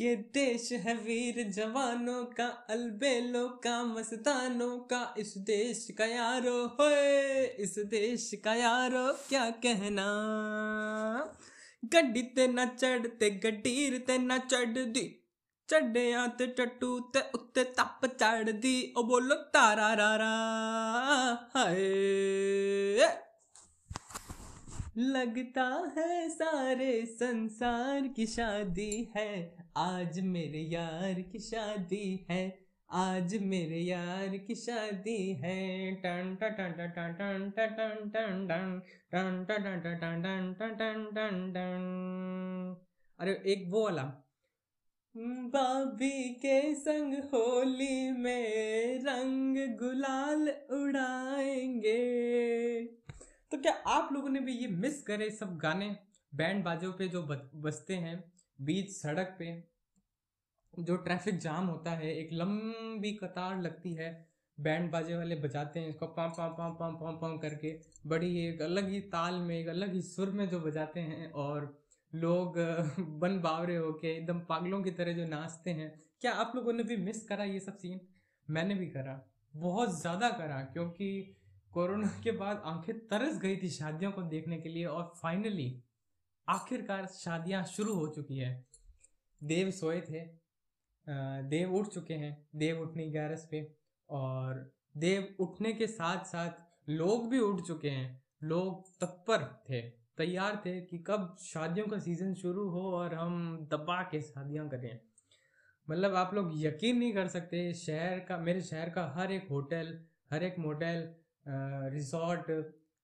ये देश है वीर जवानों का, अलबेलों का, मस्तानों का, इस देश का यारो, होए, इस देश का यारो, क्या कहना? गड्डी ते ना चढ़ते गड्डीर ते ना चढ़ दी चढ़िया ते टट्टू ते उत्ते तप चढ़ दी ओ बोलो तारा रा रा हाय। लगता है सारे संसार की शादी है आज मेरे यार की शादी है आज मेरे यार की शादी है टन टन टन टन टन टन टन टन टन टन टन टन टन टन टन टन टन टन अरे एक वो वाला बाबी के संग होली में रंग गुलाल उड़ाएँगे तो क्या आप लोगों ने भी ये मिस करे सब गाने बैंड बाजों पे जो बजते हैं बीच सड़क पे जो ट्रैफ़िक जाम होता है, एक लंबी कतार लगती है, बैंड बाजे वाले बजाते हैं, इसको पम पम पम पम पम पम करके बड़ी एक अलग ही ताल में, एक अलग ही सुर में जो बजाते हैं और लोग बन बावरे होके, एकदम पागलों की तरह जो नाचते हैं। क्या आप लोगों ने भी मिस करा ये सब सीन मैंने भी करा। बहुत ज़्यादा करा, क्योंकि कोरोना के बाद आँखें तरस गई थी शादियों को देखने के लिए और फाइनली आखिरकार शादियाँ शुरू हो चुकी है। देव सोए थे देव उठ चुके हैं, देव उठने ग्यारस पे, और देव उठने के साथ साथ लोग भी उठ चुके हैं, लोग तत्पर थे, तैयार थे कि कब शादियों का सीज़न शुरू हो और हम दबा के शादियाँ करें। मतलब आप लोग यकीन नहीं कर सकते, शहर का, मेरे शहर का हर एक होटल, हर एक मोटेल रिजॉर्ट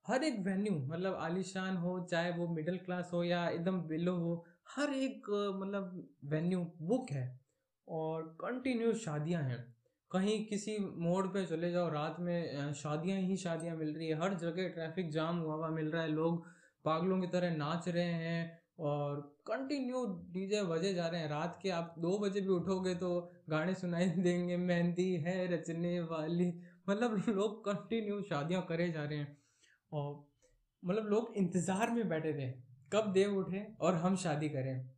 हर एक वेन्यू मतलब आलिशान हो, चाहे वो मिडिल क्लास हो या एकदम बिलो हो, हर एक मतलब वेन्यू बुक है और कंटिन्यू शादियाँ हैं। कहीं किसी मोड़ पे चले जाओ, रात में शादियाँ ही शादियाँ मिल रही है। हर जगह ट्रैफ़िक जाम हुआ हुआ मिल रहा है। लोग पागलों की तरह नाच रहे हैं और कंटिन्यू डीजे बजे जा रहे हैं। रात के आप दो बजे भी उठोगे तो गाने सुनाई देंगे, मेहंदी है रचने वाली। मतलब लोग कंटिन्यू शादियाँ करे जा रहे हैं। और मतलब लोग इंतज़ार में बैठे थे, कब देव उठे और हम शादी करें।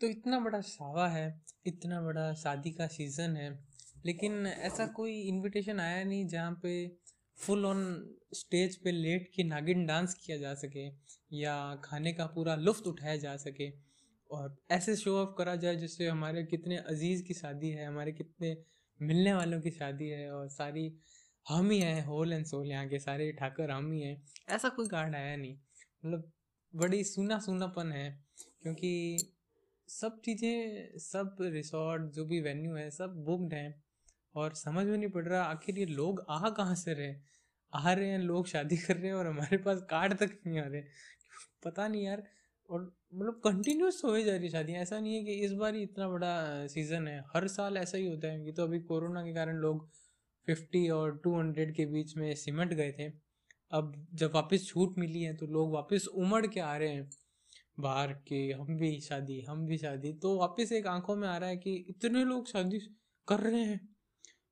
तो इतना बड़ा सावा है, इतना बड़ा शादी का सीज़न है, लेकिन ऐसा कोई इनविटेशन आया नहीं जहाँ पे फुल ऑन स्टेज पे लेट के नागिन डांस किया जा सके या खाने का पूरा लुफ्त उठाया जा सके। और ऐसे शो ऑफ़ करा जाए जिससे हमारे कितने अज़ीज़ की शादी है, हमारे कितने मिलने वालों की शादी है और सारी हम ही हैं, होल एंड सोल यहाँ के सारे ठाकर हम ही हैं। ऐसा कोई कार्ड आया नहीं। मतलब बड़ी सूना सूनापन है, क्योंकि सब चीज़ें, सब रिसोर्ट, जो भी वेन्यू है, सब बुकड हैं, और समझ में नहीं पड़ रहा आखिर ये लोग आ कहाँ से रहे आ रहे हैं, लोग शादी कर रहे हैं, और हमारे पास कार्ड तक नहीं आ रहे पता नहीं यार, और मतलब कंटिन्यूस हो जा रही शादियाँ। ऐसा नहीं है कि इस बार ही इतना बड़ा सीज़न है। हर साल ऐसा ही होता है, कि तो अभी कोरोना के कारण लोग फिफ्टी और टू हंड्रेड के बीच में सिमट गए थे। अब जब वापस छूट मिली है तो लोग वापस उमड़ के आ रहे हैं। बाहर के, हम भी शादी, हम भी शादी। तो वापस एक आँखों में आ रहा है कि इतने लोग शादी कर रहे हैं।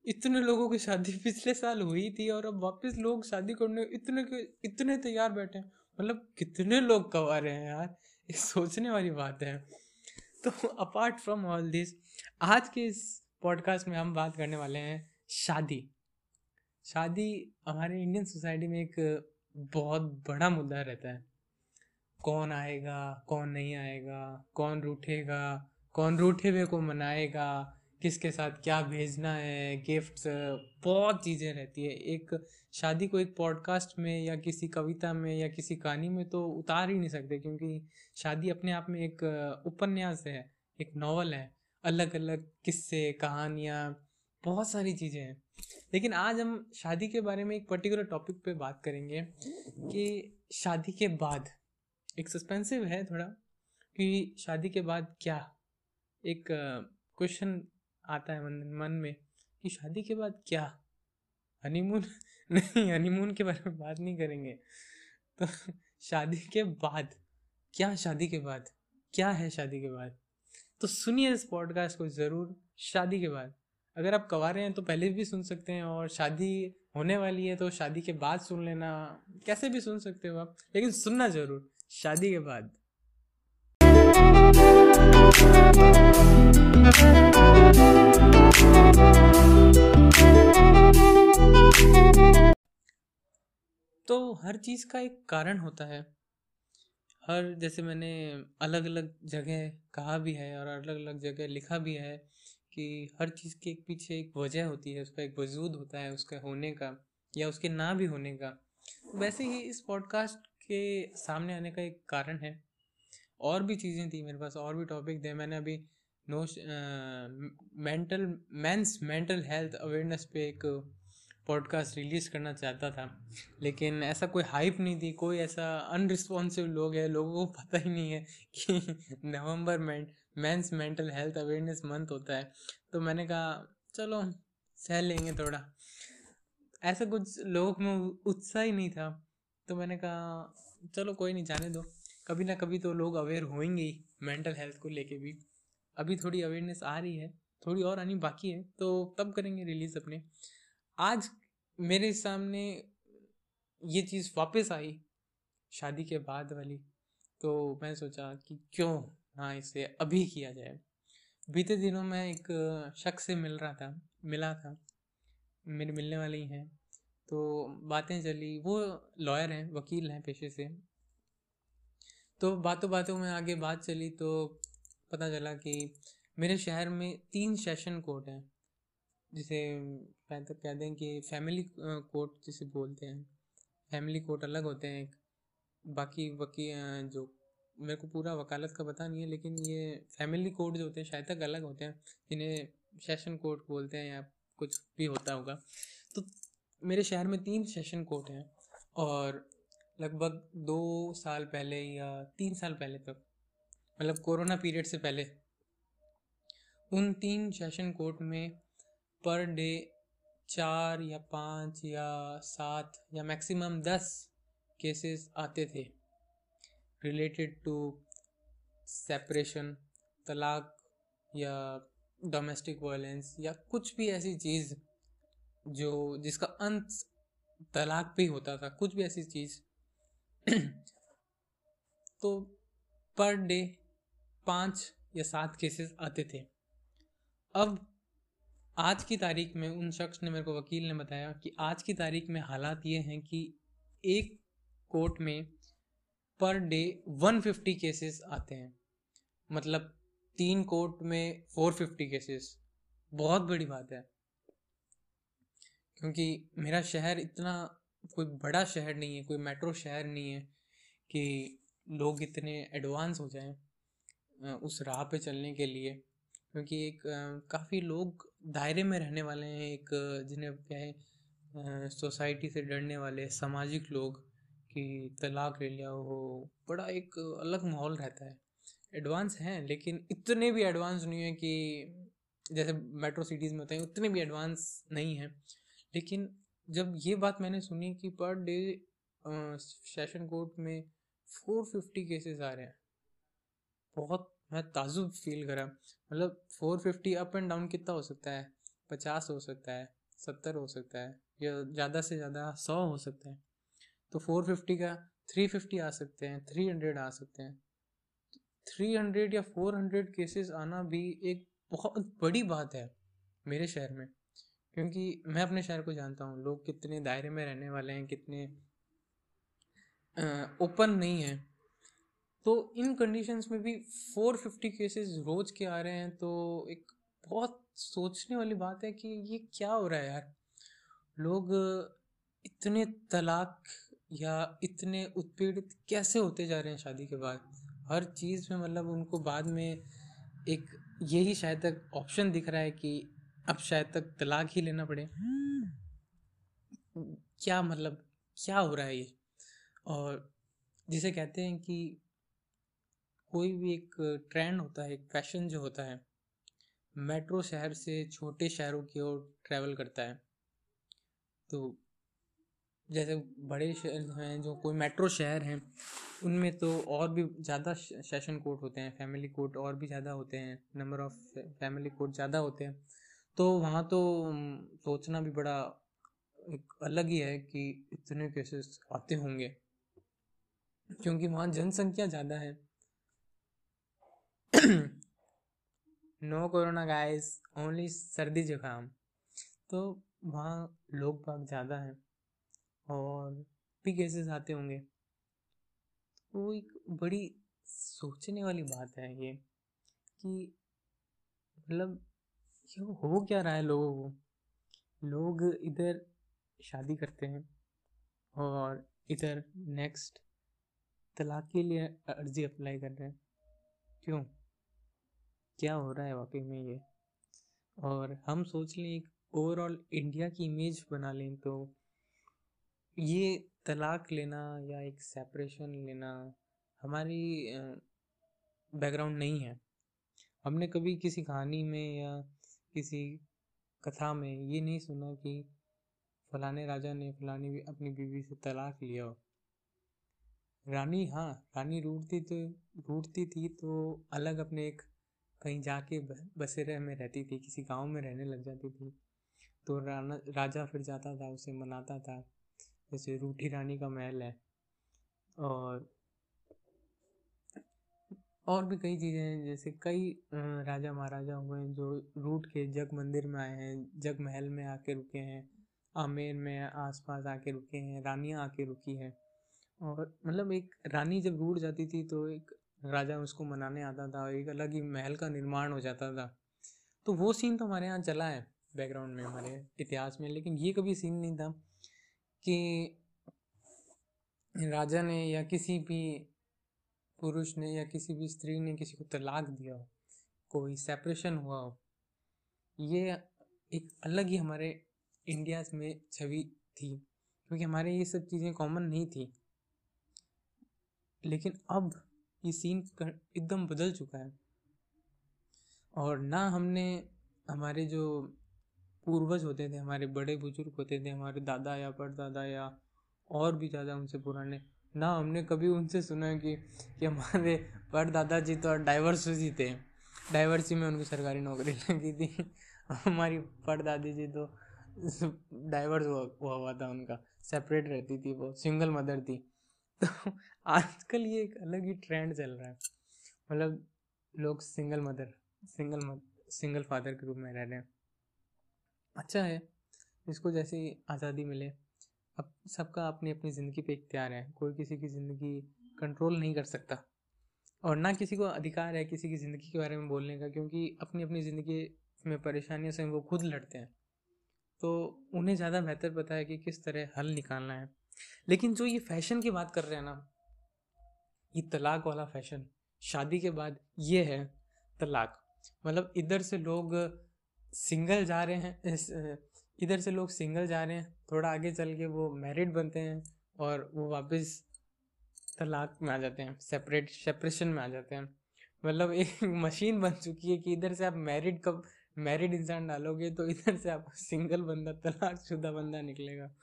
इतने लोगों की शादी पिछले साल हुई थी और अब वापस लोग शादी करने इतने के, इतने तैयार बैठे हैं। मतलब कितने लोग कमा रहे हैं यार? ये सोचने वाली बात है। तो अपार्ट फ्रॉम ऑल दिस आज के इस पॉडकास्ट में हम बात करने वाले हैं शादी। शादी हमारे इंडियन सोसाइटी में एक बहुत बड़ा मुद्दा रहता है। कौन आएगा, कौन नहीं आएगा, कौन रूठेगा, कौन रूठे हुए को मनाएगा, किसके साथ क्या भेजना है गिफ्ट्स बहुत चीज़ें रहती है। एक शादी को एक पॉडकास्ट में या किसी कविता में या किसी कहानी में तो उतार ही नहीं सकते क्योंकि शादी अपने आप में एक उपन्यास है, एक नॉवल है। अलग अलग किस्से, कहानियाँ बहुत सारी चीज़ें हैं। लेकिन आज हम शादी के बारे में एक पर्टिकुलर टॉपिक पे बात करेंगे कि शादी के बाद, एक सस्पेंसिव है थोड़ा, कि शादी के बाद क्या? एक क्वेश्चन आता है मन मन में कि शादी के बाद क्या? हनीमून नहीं हनीमून के बारे में बात नहीं करेंगे। तो शादी के बाद, क्या शादी के बाद? क्या है शादी के बाद? तो सुनिए इस पॉडकास्ट को ज़रूर, शादी के बाद। अगर आप कवा रहे हैं तो पहले भी सुन सकते हैं और शादी होने वाली है तो शादी के बाद सुन लेना। कैसे भी सुन सकते हो आप, लेकिन सुनना ज़रूर, शादी के बाद। तो हर चीज़ का एक कारण होता है। हर, जैसे मैंने अलग अलग जगह कहा भी है और अलग अलग जगह लिखा भी है कि हर चीज़ के एक पीछे एक वजह होती है, उसका एक वजूद होता है उसका होने का या उसके ना भी होने का। वैसे ही इस पॉडकास्ट के सामने आने का एक कारण है। और भी चीज़ें थी मेरे पास, और भी टॉपिक थे। मैंने अभी no mental men's mental health awareness पे एक पॉडकास्ट रिलीज़ करना चाहता था। लेकिन ऐसा कोई हाइप नहीं थी, कोई ऐसा अनरिस्पॉन्सिव लोग है, लोगों को पता ही नहीं है कि नवंबर में men's mental health awareness month होता है तो मैंने कहा, चलो, सह लेंगे थोड़ा। ऐसा कुछ लोगों में उत्साह ही नहीं था तो मैंने कहा, चलो, कोई नहीं, जाने दो। कभी ना कभी तो लोग अवेयर होंगे ही मेंटल हेल्थ को लेके भी। अभी थोड़ी अवेयरनेस आ रही है, थोड़ी और आनी बाकी है तो तब करेंगे रिलीज़ अपने। आज मेरे सामने ये चीज़ वापस आई, शादी के बाद वाली तो मैं सोचा कि क्यों? हाँ इसे अभी किया जाए। बीते दिनों में एक शख्स से मिल रहा था, मिला था। मेरे मिलने वाले ही हैं। तो बातें चली, वो लॉयर हैं, वकील हैं पेशे से। तो बातों बातों में आगे बात चली तो पता चला कि मेरे शहर में तीन सेशन कोर्ट हैं, जिसे कह दें कि फैमिली कोर्ट जिसे बोलते हैं। फैमिली कोर्ट अलग होते हैं एक, बाकी वकी जो मेरे को पूरा वकालत का पता नहीं है, लेकिन ये फैमिली कोर्ट जो होते हैं, शायद तक अलग होते हैं, जिन्हें सेशन कोर्ट बोलते हैं या कुछ भी होता होगा। तो मेरे शहर में तीन सेशन कोर्ट हैं, और लगभग दो साल पहले या तीन साल पहले तक मतलब कोरोना पीरियड से पहले, उन तीन सेशन कोर्ट में पर डे चार या पाँच या सात या मैक्सिमम दस केसेस आते थे। रिलेटेड टू सेपरेशन तलाक या डोमेस्टिक वायलेंस या कुछ भी ऐसी चीज़ जो जिसका अंत तलाक पे होता था, कुछ भी ऐसी चीज़। तो पर डे पाँच या सात केसेस आते थे। अब आज की तारीख में उन शख्स ने मेरे को वकील ने बताया कि आज की तारीख में हालात ये हैं कि एक कोर्ट में पर डे 150 केसेस आते हैं। मतलब तीन कोर्ट में 450 केसेस बहुत बड़ी बात है। क्योंकि मेरा शहर इतना, कोई बड़ा शहर नहीं है, कोई मेट्रो शहर नहीं है कि लोग इतने एडवांस हो जाएँ उस राह पे चलने के लिए। क्योंकि एक काफ़ी लोग दायरे में रहने वाले हैं, एक, जिन्हें क्या है सोसाइटी से डरने वाले, सामाजिक लोग। कि तलाक ले लिया हो, बड़ा एक अलग माहौल रहता है। एडवांस हैं, लेकिन इतने भी एडवांस नहीं है कि जैसे मेट्रो सिटीज़ में होते हैं, उतने भी एडवांस नहीं हैं। लेकिन जब ये बात मैंने सुनी कि पर डे सेशन कोर्ट में फोर फिफ्टी केसेस आ रहे हैं, बहुत मैं ताजुब फील करा मतलब four fifty up and down कितना हो सकता है? पचास हो सकता है? सत्तर हो सकता है? या ज़्यादा से ज़्यादा सौ हो सकता है? तो फोर फिफ्टी का थ्री फिफ्टी आ सकते हैं थ्री हंड्रेड आ सकते हैं। थ्री हंड्रेड या फोर हंड्रेड केसेस आना भी एक बहुत बड़ी बात है मेरे शहर में, क्योंकि मैं अपने शहर को जानता हूँ, लोग कितने दायरे में रहने वाले हैं, कितने ओपन नहीं है। तो इन कंडीशंस में भी 450 केसेस रोज के आ रहे हैं तो एक बहुत सोचने वाली बात है कि ये क्या हो रहा है यार? लोग इतने तलाक या इतने उत्पीड़ित कैसे होते जा रहे हैं शादी के बाद? हर चीज़ में मतलब उनको बाद में एक यही शायद तक ऑप्शन दिख रहा है कि अब शायद तक तलाक ही लेना पड़े। क्या मतलब क्या हो रहा है ये? और जिसे कहते हैं कि कोई भी एक ट्रेंड होता है, एक फ़ैशन जो होता है मेट्रो शहर से छोटे शहरों की ओर ट्रैवल करता है। तो जैसे बड़े शहर हैं, जो कोई मेट्रो शहर हैं, उनमें तो और भी ज़्यादा सेशन कोर्ट होते हैं फैमिली कोर्ट और भी ज़्यादा होते हैं नंबर ऑफ़ फैमिली कोर्ट ज़्यादा होते हैं। तो वहाँ तो सोचना भी बड़ा एक अलग ही है कि इतने केसेस आते होंगे, क्योंकि वहाँ जनसंख्या ज़्यादा है। नो कोरोना गाइस ओनली सर्दी जुकाम। तो वहाँ लोग बाग ज़्यादा हैं। और भी केसेस आते होंगे। वो एक बड़ी सोचने वाली बात है ये कि मतलब ये हो क्या रहा है लोगों को? लोग इधर शादी करते हैं और इधर नेक्स्ट तलाक के लिए अर्जी अप्लाई कर रहे हैं। क्यों? क्या हो रहा है वाकई में ये? और हम सोच लें एक ओवरऑल इंडिया की इमेज बना लें तो ये तलाक लेना या एक सेपरेशन लेना हमारी बैकग्राउंड नहीं है। हमने कभी किसी कहानी में या किसी कथा में ये नहीं सुना कि फलाने राजा ने फलानी अपनी बीवी से तलाक लिया रानी हाँ रानी रूठती तो रूठती थी तो अलग अपने एक कहीं जाके बसेरे में रहती थी, किसी गाँव में रहने लग जाती थी। तो राना, राजा फिर जाता था, उसे मनाता था। जैसे रूठी रानी का महल है और और भी कई चीज़ें हैं, जैसे कई राजा महाराजा हुए हैं जो रूट के जग मंदिर में आए हैं, जग महल में आके रुके हैं, आमेर में आसपास आके रुके हैं, रानियाँ आके रुकी हैं। और मतलब एक रानी जब रूट जाती थी तो एक राजा उसको मनाने आता था और एक अलग ही महल का निर्माण हो जाता था। तो वो सीन तो हमारे यहाँ चला है बैकग्राउंड में, हमारे इतिहास में, लेकिन ये कभी सीन नहीं था। कि राजा ने या किसी भी पुरुष ने या किसी भी स्त्री ने किसी को तलाक दिया हो, कोई सेपरेशन हुआ हो, ये एक अलग ही हमारे इंडिया में छवि थी, क्योंकि हमारे ये सब चीज़ें कॉमन नहीं थी। लेकिन अब ये सीन एकदम बदल चुका है। और ना हमने हमारे जो पूर्वज होते थे, हमारे बड़े बुज़ुर्ग होते थे, हमारे दादा या परदादा या और भी ज़्यादा उनसे पुराने। ना, हमने कभी उनसे सुना है कि कि हमारे परदादा जी तो डाइवर्स ही थे। डाइवर्सी में उनकी सरकारी नौकरी लगी थी। हमारी परदादी जी तो डाइवर्स हुआ हुआ हुआ था उनका। सेपरेट रहती थी वो, सिंगल मदर थी। तो आजकल ये एक अलग ही ट्रेंड चल रहा है। मतलब लोग सिंगल मदर, सिंगल मद, सिंगल फादर के रूप में रह रहे हैं। अच्छा है, इसको जैसे आज़ादी मिले, अब सबका अपनी अपनी ज़िंदगी पे इख्तियार है, कोई किसी की ज़िंदगी कंट्रोल नहीं कर सकता। और ना किसी को अधिकार है किसी की ज़िंदगी के बारे में बोलने का, क्योंकि अपनी अपनी ज़िंदगी में परेशानियों से वो खुद लड़ते हैं। तो उन्हें ज़्यादा बेहतर पता है कि किस तरह हल निकालना है। लेकिन जो ये फ़ैशन की बात कर रहे हैं ना, ये तलाक वाला फ़ैशन, शादी के बाद ये है तलाक। मतलब इधर से लोग सिंगल जा रहे हैं इधर से लोग सिंगल जा रहे हैं, थोड़ा आगे चल के वो मैरिड बनते हैं और वो वापस तलाक में आ जाते हैं सेपरेट सेपरेशन में आ जाते हैं। मतलब एक मशीन बन चुकी है कि इधर से आप मैरिड कब मैरिड इंसान डालोगे तो इधर से आपको सिंगल बंदा तलाक शुदा बंदा निकलेगा।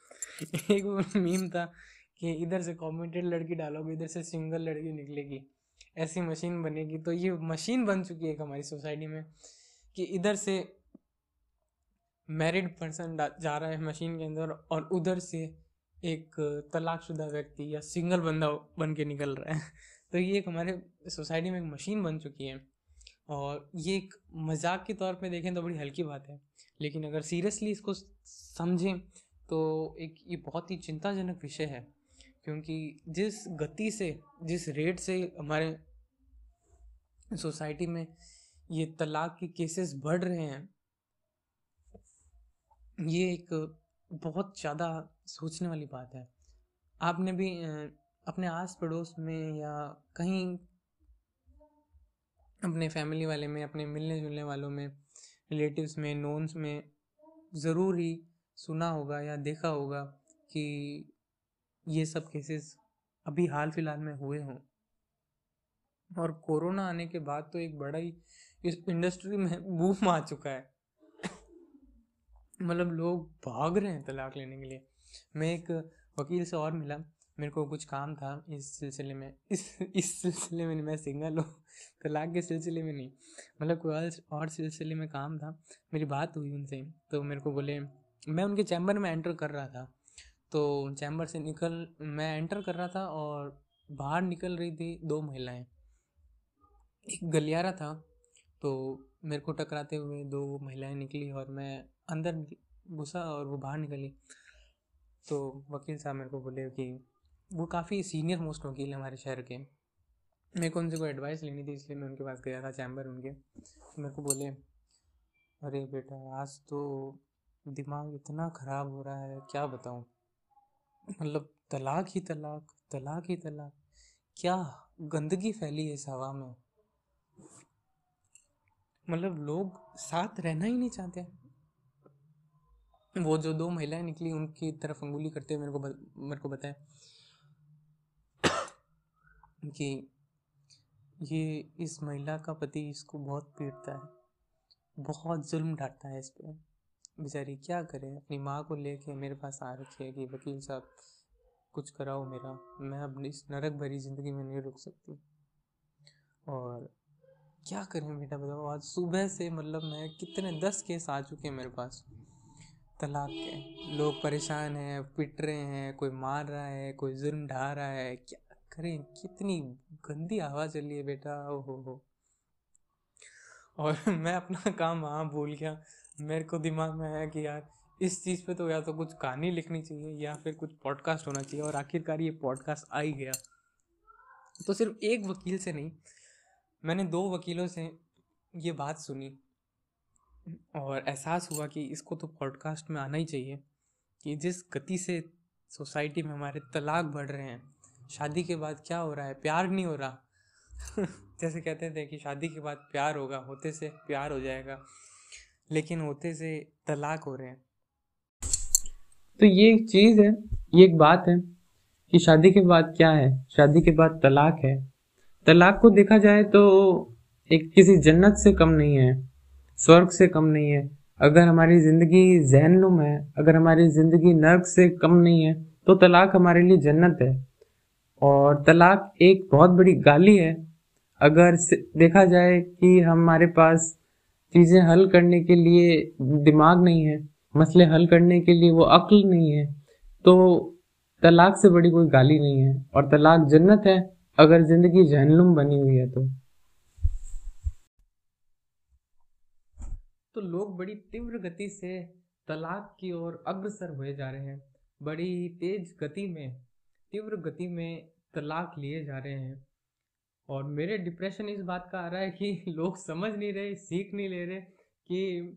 एक वो मीम था कि इधर से कॉमेंटेड लड़की डालोगे, इधर से सिंगल लड़की निकलेगी। ऐसी मशीन बनेगी। तो ये मशीन बन चुकी है हमारी सोसाइटी में कि इधर से मैरिड पर्सन जा रहा है मशीन के अंदर और उधर से एक तलाकशुदा व्यक्ति या सिंगल बंदा बन के निकल रहा है। तो ये एक हमारे सोसाइटी में एक मशीन बन चुकी है। और ये एक मज़ाक के तौर पे देखें तो बड़ी हल्की बात है। लेकिन अगर सीरियसली इसको समझें तो एक ये बहुत ही चिंताजनक विषय है। क्योंकि जिस गति से, जिस रेट से हमारे सोसाइटी में ये तलाक के केसेस बढ़ रहे हैं ये एक बहुत ज़्यादा सोचने वाली बात है। आपने भी अपने आस पड़ोस में या कहीं अपने फैमिली वाले में, अपने मिलने जुलने वालों में, रिलेटिव्स में, नोन्स में ज़रूर ही सुना होगा या देखा होगा कि ये सब केसेस अभी हाल फ़िलहाल में हुए हों। और कोरोना आने के बाद तो एक बड़ा ही इस इंडस्ट्री में बूम आ चुका है। मतलब लोग भाग रहे हैं तलाक लेने के लिए। मैं एक वकील से और मिला। मेरे को कुछ काम था इस सिलसिले में। इस इस सिलसिले में मैं सिंगल हूँ। तलाक के सिलसिले में नहीं। मतलब कोई और सिलसिले में काम था। मेरी बात हुई उनसे। तो मेरे को बोले, मैं उनके चैम्बर में एंटर कर रहा था। तो चैम्बर से निकल, मैं एंटर कर रहा था और बाहर निकल रही थी दो महिलाएँ। एक गलियारा था। तो मेरे को टकराते हुए दो महिलाएँ निकली और मैं अंदर घुसा और वो बाहर निकली। तो वकील साहब मेरे को बोले कि वो काफ़ी सीनियर मोस्ट वकील हमारे शहर के। मेरे को उनसे कोई एडवाइस लेनी थी, इसलिए मैं उनके पास गया था चैम्बर उनके। तो मेरे को बोले, अरे बेटा, आज तो दिमाग इतना ख़राब हो रहा है, क्या बताऊँ? मतलब तलाक ही तलाक तलाक ही तलाक। क्या गंदगी फैली है इस हवा में? मतलब लोग साथ रहना ही नहीं चाहते। वो जो दो महिलाएँ निकली, उनकी तरफ़ अंगुली करते हुए मेरे को मेरे को बताया कि ये, इस महिला का पति इसको बहुत पीटता है, बहुत जुल्म ढाटता है इस पर बेचारी क्या करे? अपनी माँ को लेके मेरे पास आ रखी है कि, वकील साहब, कुछ कराओ मेरा, मैं अब इस नरक भरी ज़िंदगी में नहीं रुक सकती। और क्या करें बेटा बताओ? आज सुबह से मतलब मैं कितने दस केस आ चुके हैं मेरे पास। तलाक के लोग परेशान हैं, पिट रहे हैं, कोई मार रहा है, कोई जुर्म ढा रहा है। क्या करें? कितनी गंदी हवा रही है बेटा ओ हो। हो और मैं अपना काम वहाँ भूल गया। मेरे को दिमाग में आया कि यार, इस चीज़ पे तो या तो कुछ कहानी लिखनी चाहिए या फिर कुछ पॉडकास्ट होना चाहिए और आखिरकार ये पॉडकास्ट आ ही गया। तो सिर्फ़ एक वकील से नहीं, मैंने दो वकीलों से ये बात सुनी। और एहसास हुआ कि इसको तो पॉडकास्ट में आना ही चाहिए कि जिस गति से सोसाइटी में हमारे तलाक बढ़ रहे हैं, शादी के बाद क्या हो रहा है? प्यार नहीं हो रहा। जैसे कहते थे कि शादी के बाद प्यार होगा, होते से प्यार हो जाएगा, लेकिन होते से तलाक हो रहे हैं। तो ये एक चीज़ है, ये एक बात है कि शादी के बाद क्या है? शादी के बाद तलाक है। तलाक को देखा जाए तो एक किसी जन्नत से कम नहीं है। स्वर्ग से कम नहीं है। अगर हमारी ज़िंदगी जहनुम है, अगर हमारी ज़िंदगी नर्क से कम नहीं है तो तलाक हमारे लिए जन्नत है। और तलाक एक बहुत बड़ी गाली है। अगर देखा जाए कि हमारे पास चीज़ें हल करने के लिए दिमाग नहीं है, मसले हल करने के लिए वो अक्ल नहीं है तो तलाक से बड़ी कोई गाली नहीं है। और तलाक जन्नत है, अगर ज़िंदगी जहनुम बनी हुई है तो। तो लोग बड़ी तीव्र गति से तलाक की ओर अग्रसर हुए जा रहे हैं। बड़ी तेज गति में, तीव्र गति में तलाक लिए जा रहे हैं। और मेरे डिप्रेशन इस बात का आ रहा है कि लोग समझ नहीं रहे, सीख नहीं ले रहे कि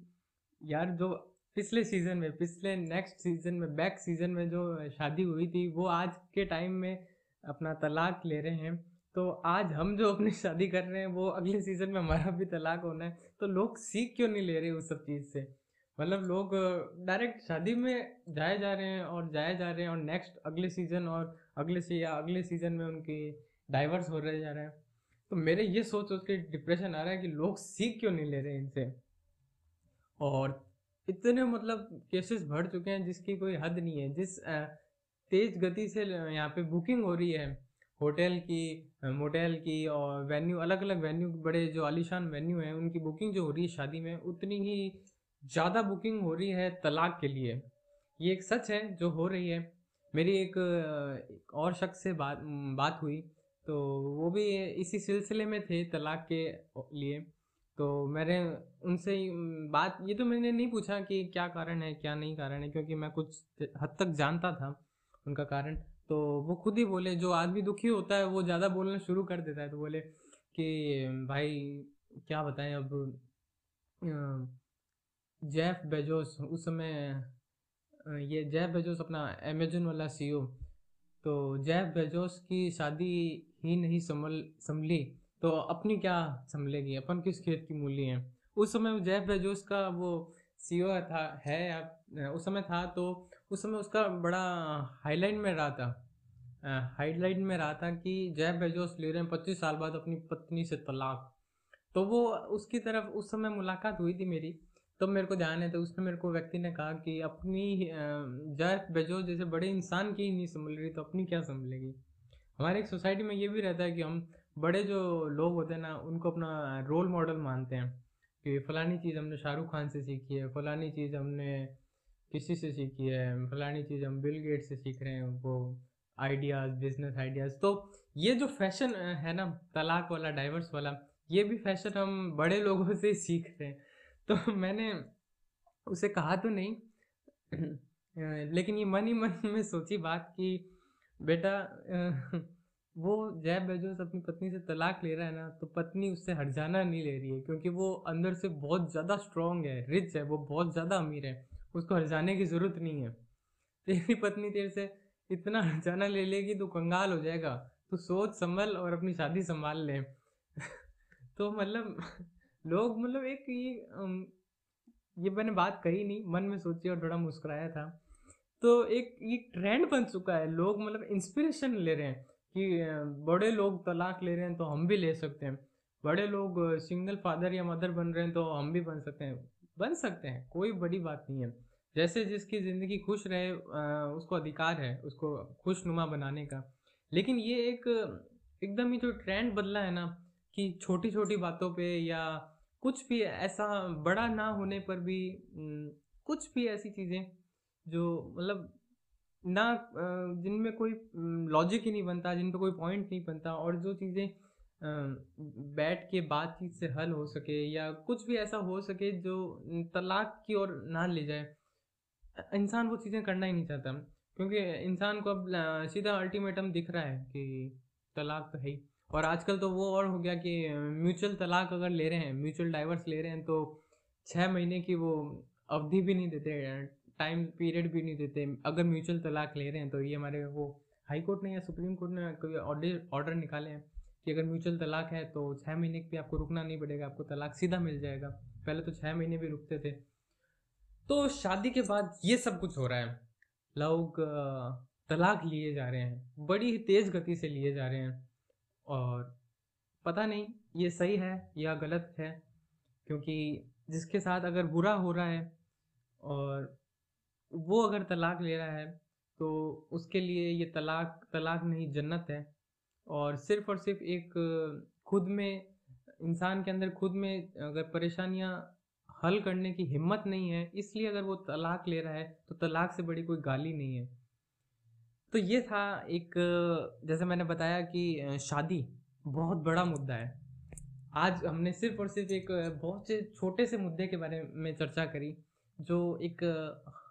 यार जो पिछले सीज़न में, पिछले नेक्स्ट सीज़न में बैक सीज़न में जो शादी हुई थी, वो आज के टाइम में अपना तलाक ले रहे हैं। तो आज हम जो अपनी शादी कर रहे हैं, वो अगले सीज़न में हमारा भी तलाक होना है। तो लोग सीख क्यों नहीं ले रहे उस सब चीज़ से? मतलब लोग डायरेक्ट शादी में जाए जा रहे हैं और जाए जा रहे हैं और नेक्स्ट अगले सीज़न और अगले से, या अगले सीज़न में उनकी डाइवर्स हो रहे जा रहे हैं। तो मेरे ये सोच सोच के डिप्रेशन आ रहा है कि लोग सीख क्यों नहीं ले रहे इनसे? और इतने मतलब केसेस बढ़ चुके हैं जिसकी कोई हद नहीं है। जिस तेज गति से यहाँ पे बुकिंग हो रही है होटल की मोटेल की और वेन्यू अलग अलग वेन्यू बड़े जो आलिशान वेन्यू हैं उनकी बुकिंग जो हो रही है शादी में उतनी ही ज़्यादा बुकिंग हो रही है तलाक के लिए। ये एक सच है जो हो रही है। मेरी एक, एक और शख्स से बात बात हुई तो वो भी इसी सिलसिले में थे तलाक के लिए। तो मैंने उनसे बात ये तो मैंने नहीं पूछा कि क्या कारण है क्या नहीं कारण है क्योंकि मैं कुछ हद तक जानता था उनका कारण। तो वो खुद ही बोले, जो आदमी दुखी होता है, वो ज़्यादा बोलना शुरू कर देता है। तो बोले कि, भाई, क्या बताएँ अब जेफ बेजोस, उस समय ये जेफ बेजोस अपना अमेजोन वाला सीईओ तो जेफ बेजोस की शादी ही नहीं संभल, संभली तो अपनी क्या संभलेगी? अपन किस खेत की मूली है? उस समय जेफ बेजोस का वो सीईओ था, है उस समय था तो उस समय उसका बड़ा हाईलाइट में रहा था। हाईलाइट में रहा था कि जेफ बेजोस ले रहे हैं पच्चीस साल बाद अपनी पत्नी से तलाक। तो वो उसकी तरफ़ उस समय मुलाकात हुई थी मेरी। तब मेरे को ध्यान है तो उसने मेरे को व्यक्ति ने कहा कि अपनी जेफ बेजोस जैसे बड़े इंसान की ही नहीं संभल रही तो अपनी क्या संभलेगी? हमारे एक सोसाइटी में ये भी रहता है कि हम बड़े जो लोग होते हैं ना, उनको अपना रोल मॉडल मानते हैं कि फ़लानी चीज़ हमने शाहरुख खान से सीखी है, फ़लानी चीज़ हमने किसी से सीखी है, फ़लानी चीज़ हम बिल गेट से सीख रहे हैं, वो आइडियाज़ बिज़नेस आइडियाज़ तो ये जो फ़ैशन है ना, तलाक वाला डाइवर्स वाला, ये भी फ़ैशन हम बड़े लोगों से सीख रहे हैं। तो मैंने उसे कहा तो नहीं लेकिन ये मन ही मन में सोची बात कि, बेटा वो जय बेजोस अपनी पत्नी से तलाक ले रहा है ना तो पत्नी उससे हट जाना नहीं ले रही है, क्योंकि वो अंदर से बहुत ज़्यादा स्ट्रांग है रिच है, वो बहुत ज़्यादा अमीर है। उसको हट जाने की ज़रूरत नहीं है। तेरी पत्नी तेरे से इतना हट जाना ले लेगी तो कंगाल हो जाएगा। तो सोच, संभल और अपनी शादी संभाल ले। तो मतलब लोग मतलब एक ये ये मैंने बात कही नहीं, मन में सोची और थोड़ा मुस्कुराया था। तो एक, ये ट्रेंड बन चुका है। लोग मतलब इंस्पिरेशन ले रहे हैं कि बड़े लोग तलाक ले रहे हैं तो हम भी ले सकते हैं। बड़े लोग सिंगल फादर या मदर बन रहे हैं तो हम भी बन सकते हैं। बन सकते हैं, कोई बड़ी बात नहीं है। जैसे जिसकी ज़िंदगी खुश रहे उसको अधिकार है, उसको खुशनुमा बनाने का। लेकिन ये एक, एकदम ही जो ट्रेंड बदला है ना, कि छोटी छोटी बातों पे या कुछ भी ऐसा बड़ा ना होने पर भी कुछ भी ऐसी चीज़ें जो मतलब ना जिनमें कोई लॉजिक ही नहीं बनता, जिन पर कोई पॉइंट नहीं बनता और जो चीज़ें बैठ के बातचीत से हल हो सके या कुछ भी ऐसा हो सके जो तलाक की ओर ना ले जाए। इंसान वो चीज़ें करना ही नहीं चाहता। क्योंकि इंसान को अब सीधा अल्टीमेटम दिख रहा है कि तलाक तो है ही। और आजकल तो वो और हो गया कि म्यूचुअल तलाक अगर ले रहे हैं, म्यूचुअल डाइवर्स ले रहे हैं तो छः महीने की वो अवधि भी नहीं देते टाइम पीरियड भी नहीं देते। अगर म्यूचुअल तलाक ले रहे हैं तो ये हमारे वो हाई कोर्ट ने या सुप्रीम कोर्ट ने कोई ऑर्डर निकाले हैं। कि अगर म्यूचुअल तलाक है तो छः महीने भी आपको रुकना नहीं पड़ेगा, आपको तलाक सीधा मिल जाएगा। पहले तो छः महीने भी रुकते थे। तो शादी के बाद ये सब कुछ हो रहा है। लोग तलाक लिए जा रहे हैं, बड़ी ही तेज़ गति से लिए जा रहे हैं। और पता नहीं ये सही है या गलत है, क्योंकि जिसके साथ अगर बुरा हो रहा है और वो अगर तलाक ले रहा है तो उसके लिए ये तलाक तलाक नहीं, जन्नत है। और सिर्फ़ और सिर्फ़ एक खुद में, इंसान के अंदर खुद में अगर परेशानियाँ हल करने की हिम्मत नहीं है, इसलिए अगर वो तलाक ले रहा है तो तलाक से बड़ी कोई गाली नहीं है। तो ये था एक जैसे मैंने बताया कि शादी बहुत बड़ा मुद्दा है। आज हमने सिर्फ़ और सिर्फ़ एक बहुत से छोटे से मुद्दे के बारे में चर्चा करी, जो एक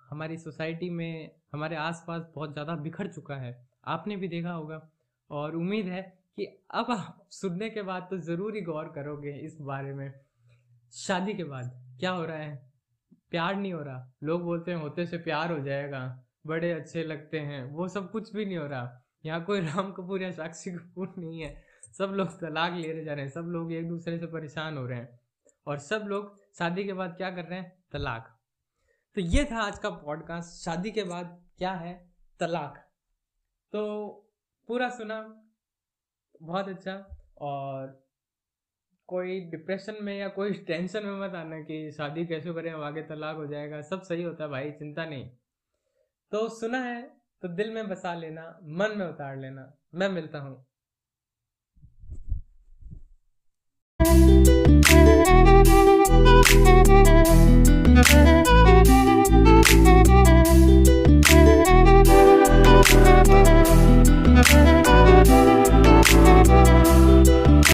हमारी सोसाइटी में, हमारे आसपास बहुत ज़्यादा बिखर चुका है। आपने भी देखा होगा। और उम्मीद है कि अब आप सुनने के बाद तो ज़रूर ही गौर करोगे इस बारे में। शादी के बाद क्या हो रहा है? प्यार नहीं हो रहा। लोग बोलते हैं, होते से प्यार हो जाएगा। बड़े अच्छे लगते हैं। वो सब कुछ भी नहीं हो रहा। यहाँ कोई राम कपूर या साक्षी कपूर नहीं है। सब लोग तलाक ले रहे जा रहे हैं। सब लोग एक दूसरे से परेशान हो रहे हैं। और सब लोग शादी के बाद क्या कर रहे हैं? तलाक। तो ये था आज का पॉडकास्ट शादी के बाद क्या है? तलाक। तो पूरा सुना। बहुत अच्छा। और कोई डिप्रेशन में या कोई टेंशन में मत आना कि शादी कैसे करें हम आगे तलाक हो जाएगा, सब सही होता है भाई, चिंता नहीं। तो सुना है तो दिल में बसा लेना, मन में उतार लेना। मैं मिलता हूँ। Thank you. Thank